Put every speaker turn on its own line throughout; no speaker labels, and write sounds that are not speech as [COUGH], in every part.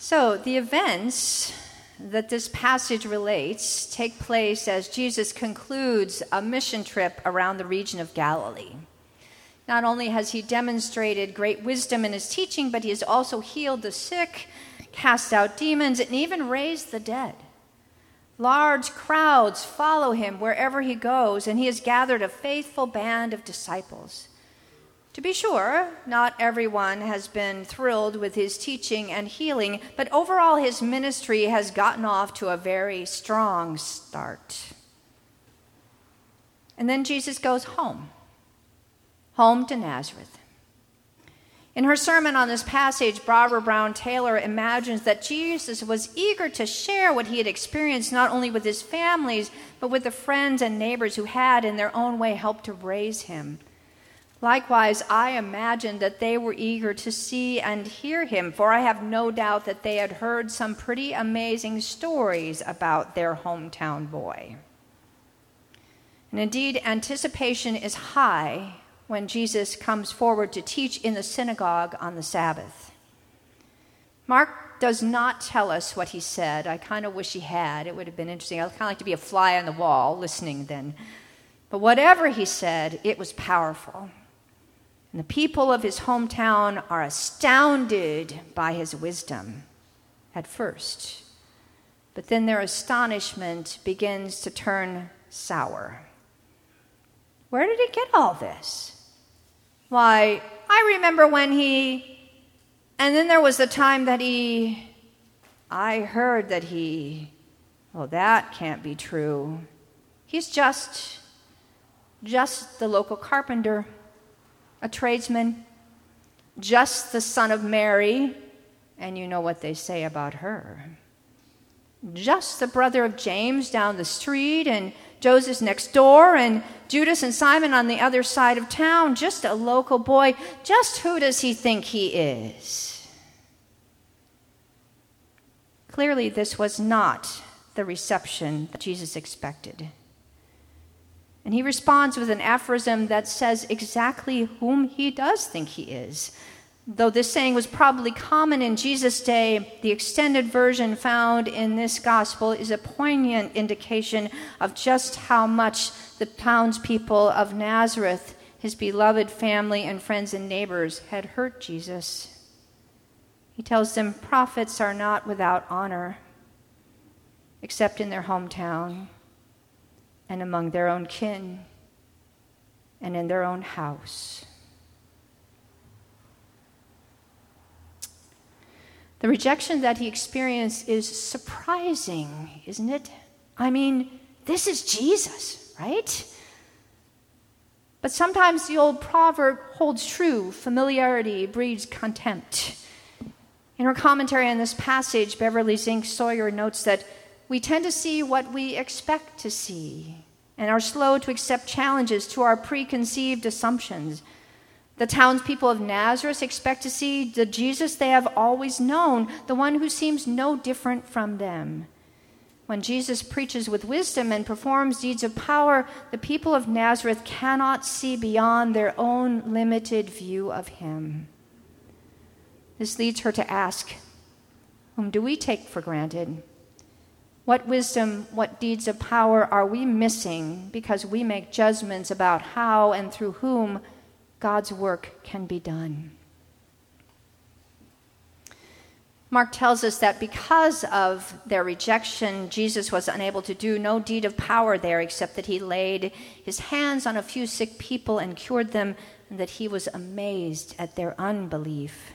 So, the events that this passage relates take place as Jesus concludes a mission trip around the region of Galilee. Not only has he demonstrated great wisdom in his teaching, but he has also healed the sick, cast out demons, and even raised the dead. Large crowds follow him wherever he goes, and he has gathered a faithful band of disciples. To be sure, not everyone has been thrilled with his teaching and healing, but overall his ministry has gotten off to a very strong start. And then Jesus goes home, home to Nazareth. In her sermon on this passage, Barbara Brown Taylor imagines that Jesus was eager to share what he had experienced not only with his families, but with the friends and neighbors who had, in their own way, helped to raise him. Likewise, I imagine that they were eager to see and hear him, for I have no doubt that they had heard some pretty amazing stories about their hometown boy. And indeed, anticipation is high when Jesus comes forward to teach in the synagogue on the Sabbath. Mark does not tell us what he said. I kind of wish he had. It would have been interesting. I'd kind of like to be a fly on the wall listening then. But whatever he said, it was powerful. And the people of his hometown are astounded by his wisdom at first. But then their astonishment begins to turn sour. Where did he get all this? Why, I remember when he, and then there was the time that he, I heard that he, well, that can't be true. He's just, just the local carpenter a tradesman, just the son of Mary, and you know what they say about her. Just the brother of James down the street, and Joseph's next door, and Judas and Simon on the other side of town. Just a local boy. Just who does he think he is? Clearly, this was not the reception that Jesus expected. And he responds with an aphorism that says exactly whom he does think he is. Though this saying was probably common in Jesus' day, the extended version found in this gospel is a poignant indication of just how much the townspeople of Nazareth, his beloved family and friends and neighbors, had hurt Jesus. He tells them prophets are not without honor, except in their hometown and among their own kin and in their own house. The rejection that he experienced is surprising, isn't it? I mean, this is Jesus, right? But sometimes the old proverb holds true familiarity breeds contempt. In her commentary on this passage, Beverly Zink Sawyer notes that we tend to see what we expect to see and are slow to accept challenges to our preconceived assumptions. The townspeople of Nazareth expect to see the Jesus they have always known, the one who seems no different from them. When Jesus preaches with wisdom and performs deeds of power, the people of Nazareth cannot see beyond their own limited view of him. This leads her to ask Whom do we take for granted? What wisdom, what deeds of power are we missing because we make judgments about how and through whom God's work can be done? Mark tells us that because of their rejection, Jesus was unable to do no deed of power there except that he laid his hands on a few sick people and cured them, and that he was amazed at their unbelief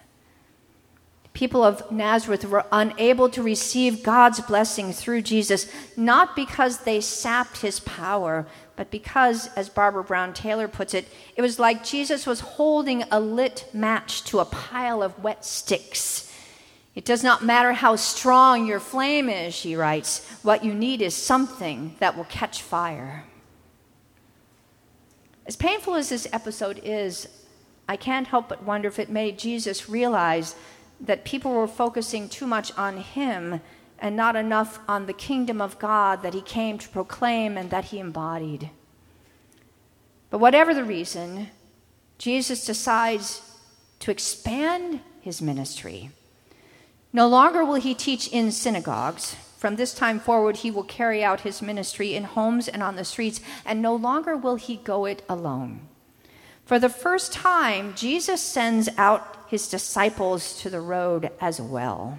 people of Nazareth were unable to receive God's blessing through Jesus, not because they sapped his power, but because, as Barbara Brown Taylor puts it, it was like Jesus was holding a lit match to a pile of wet sticks. It does not matter how strong your flame is, she writes, what you need is something that will catch fire. As painful as this episode is, I can't help but wonder if it made Jesus realize that people were focusing too much on him and not enough on the kingdom of God that he came to proclaim and that he embodied. But whatever the reason, Jesus decides to expand his ministry. No longer will he teach in synagogues. From this time forward, he will carry out his ministry in homes and on the streets, and no longer will he go it alone. For the first time, Jesus sends out his disciples to the road as well.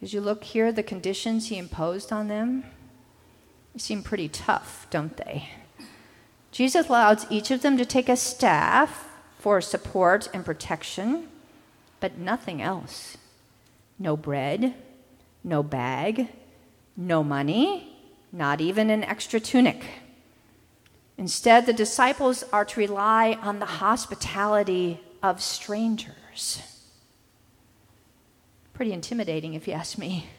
Did you look here the conditions he imposed on them? They seem pretty tough, don't they? Jesus allows each of them to take a staff for support and protection, but nothing else. No bread, no bag, no money, not even an extra tunic. Instead, the disciples are to rely on the hospitality of strangers. Pretty intimidating, if you ask me.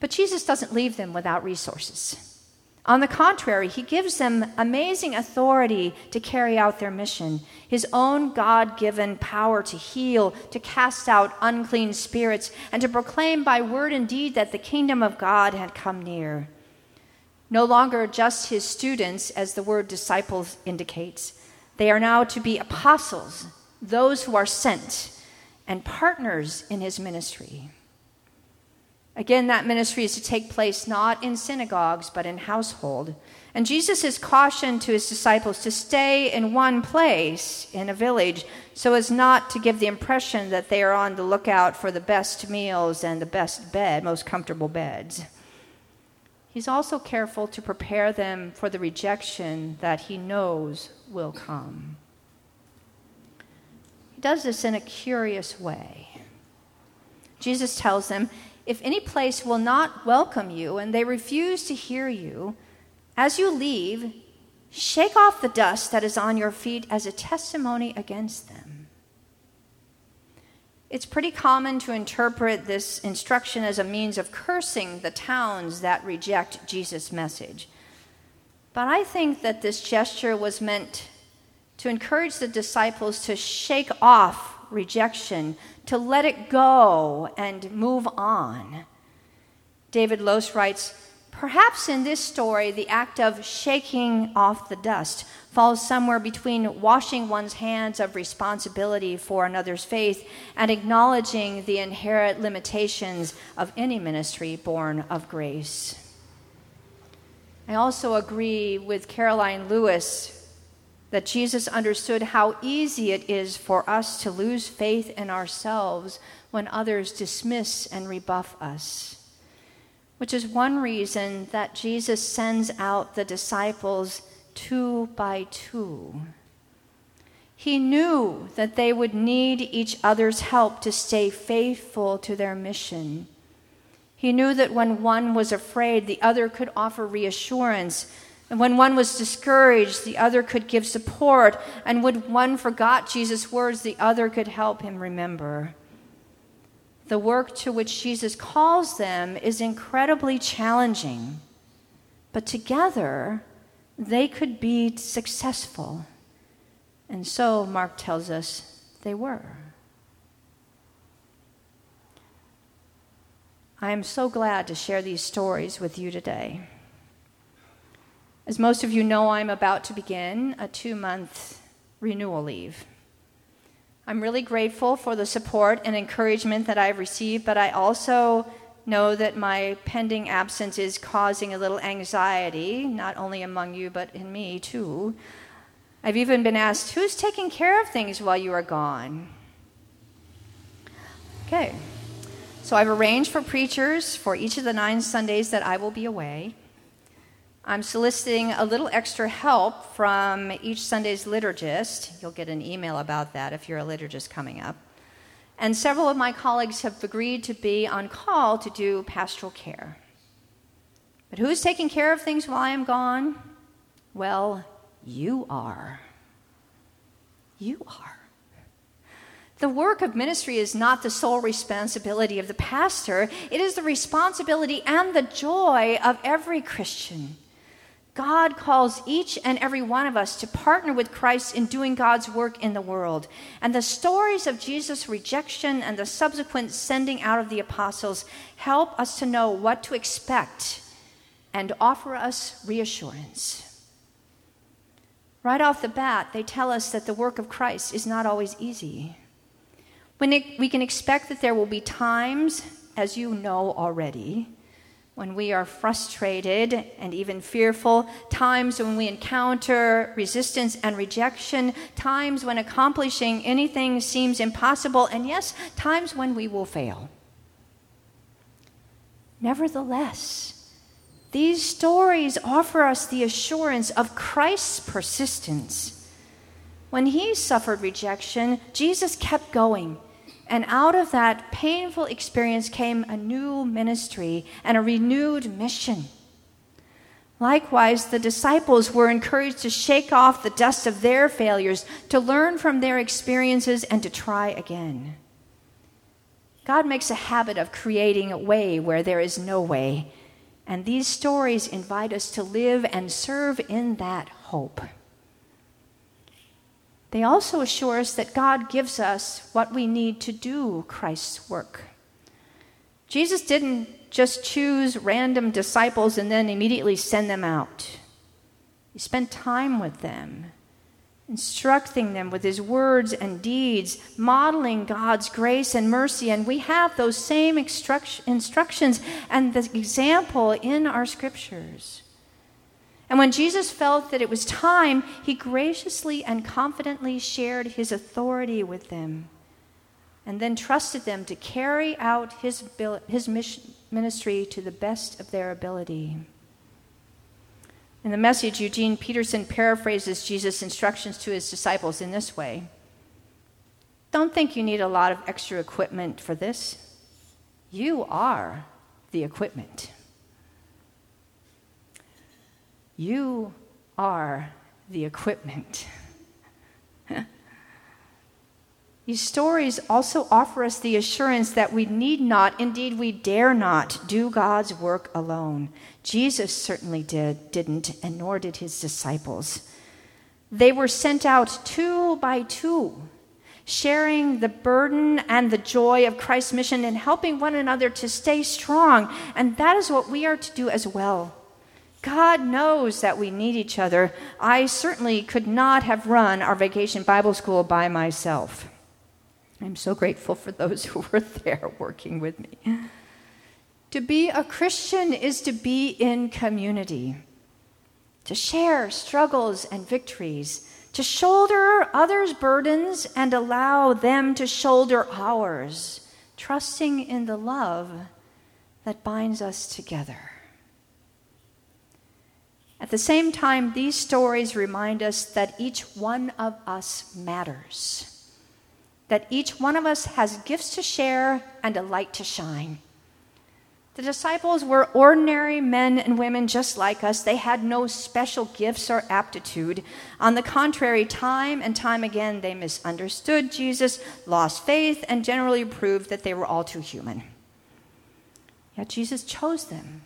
But Jesus doesn't leave them without resources. On the contrary, he gives them amazing authority to carry out their mission, his own God given power to heal, to cast out unclean spirits, and to proclaim by word and deed that the kingdom of God had come near. No longer just his students, as the word disciples indicates, they are now to be apostles, those who are sent, and partners in his ministry. Again, that ministry is to take place not in synagogues, but in household. And Jesus is cautioned to his disciples to stay in one place in a village so as not to give the impression that they are on the lookout for the best meals and the best bed, most comfortable beds. He's also careful to prepare them for the rejection that he knows will come. He does this in a curious way. Jesus tells them if any place will not welcome you and they refuse to hear you, as you leave, shake off the dust that is on your feet as a testimony against them. It's pretty common to interpret this instruction as a means of cursing the towns that reject Jesus' message. But I think that this gesture was meant to encourage the disciples to shake off rejection, to let it go and move on. David Lose writes Perhaps in this story, the act of shaking off the dust falls somewhere between washing one's hands of responsibility for another's faith and acknowledging the inherent limitations of any ministry born of grace. I also agree with Karoline Lewis that Jesus understood how easy it is for us to lose faith in ourselves when others dismiss and rebuff us. Which is one reason that Jesus sends out the disciples two by two. He knew that they would need each other's help to stay faithful to their mission. He knew that when one was afraid, the other could offer reassurance and when one was discouraged, the other could give support. And when one forgot Jesus' words, the other could help him remember. The work to which Jesus calls them is incredibly challenging, but together they could be successful. And so, Mark tells us, they were. I am so glad to share these stories with you today. As most of you know, I'm about to begin a two month renewal leave. I'm really grateful for the support and encouragement that I've received, but I also know that my pending absence is causing a little anxiety, not only among you, but in me too. I've even been asked, Who's taking care of things while you are gone? Okay, so I've arranged for preachers for each of the nine Sundays that I will be away. I'm soliciting a little extra help from each Sunday's liturgist. You'll get an email about that if you're a liturgist coming up. And several of my colleagues have agreed to be on call to do pastoral care. But who's taking care of things while I am gone? Well, you are. You are. The work of ministry is not the sole responsibility of the pastor, it is the responsibility and the joy of every Christian. God calls each and every one of us to partner with Christ in doing God's work in the world. And the stories of Jesus' rejection and the subsequent sending out of the apostles help us to know what to expect and offer us reassurance. Right off the bat, they tell us that the work of Christ is not always easy. When it, we can expect that there will be times, as you know already, when we are frustrated and even fearful, times when we encounter resistance and rejection, times when accomplishing anything seems impossible, and yes, times when we will fail. Nevertheless, these stories offer us the assurance of Christ's persistence. When he suffered rejection, Jesus kept going and out of that painful experience came a new ministry and a renewed mission. Likewise, the disciples were encouraged to shake off the dust of their failures, to learn from their experiences, and to try again. God makes a habit of creating a way where there is no way, and these stories invite us to live and serve in that hope. They also assure us that God gives us what we need to do Christ's work. Jesus didn't just choose random disciples and then immediately send them out. He spent time with them, instructing them with his words and deeds, modeling God's grace and mercy. And we have those same instructions and the example in our scriptures. And when Jesus felt that it was time, he graciously and confidently shared his authority with them and then trusted them to carry out his, his mission, ministry to the best of their ability. In the message, Eugene Peterson paraphrases Jesus' instructions to his disciples in this way Don't think you need a lot of extra equipment for this. You are the equipment. You are the equipment. [LAUGHS] These stories also offer us the assurance that we need not, indeed, we dare not, do God's work alone. Jesus certainly did, didn't, and nor did his disciples. They were sent out two by two, sharing the burden and the joy of Christ's mission and helping one another to stay strong. And that is what we are to do as well. God knows that we need each other. I certainly could not have run our vacation Bible school by myself. I'm so grateful for those [LAUGHS] who were there working with me. To be a Christian is to be in community, to share struggles and victories, to shoulder others' burdens and allow them to shoulder ours, trusting in the love that binds us together. At the same time, these stories remind us that each one of us matters, that each one of us has gifts to share and a light to shine. The disciples were ordinary men and women just like us. They had no special gifts or aptitude. On the contrary, time and time again, they misunderstood Jesus, lost faith, and generally proved that they were all too human. Yet Jesus chose them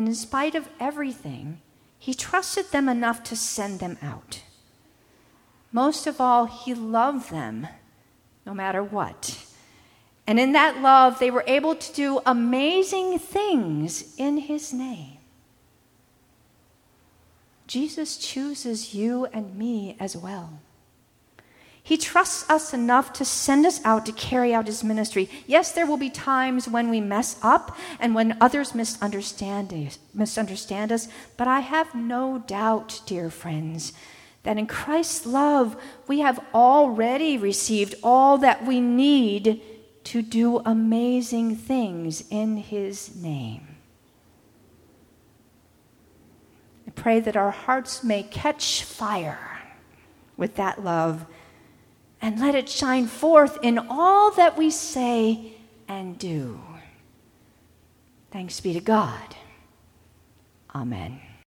and in spite of everything, he trusted them enough to send them out. Most of all, he loved them no matter what. And in that love, they were able to do amazing things in his name. Jesus chooses you and me as well. He trusts us enough to send us out to carry out his ministry. Yes, there will be times when we mess up and when others misunderstand, misunderstand us, but I have no doubt, dear friends, that in Christ's love we have already received all that we need to do amazing things in his name. I pray that our hearts may catch fire with that love and let it shine forth in all that we say and do. Thanks be to God. Amen.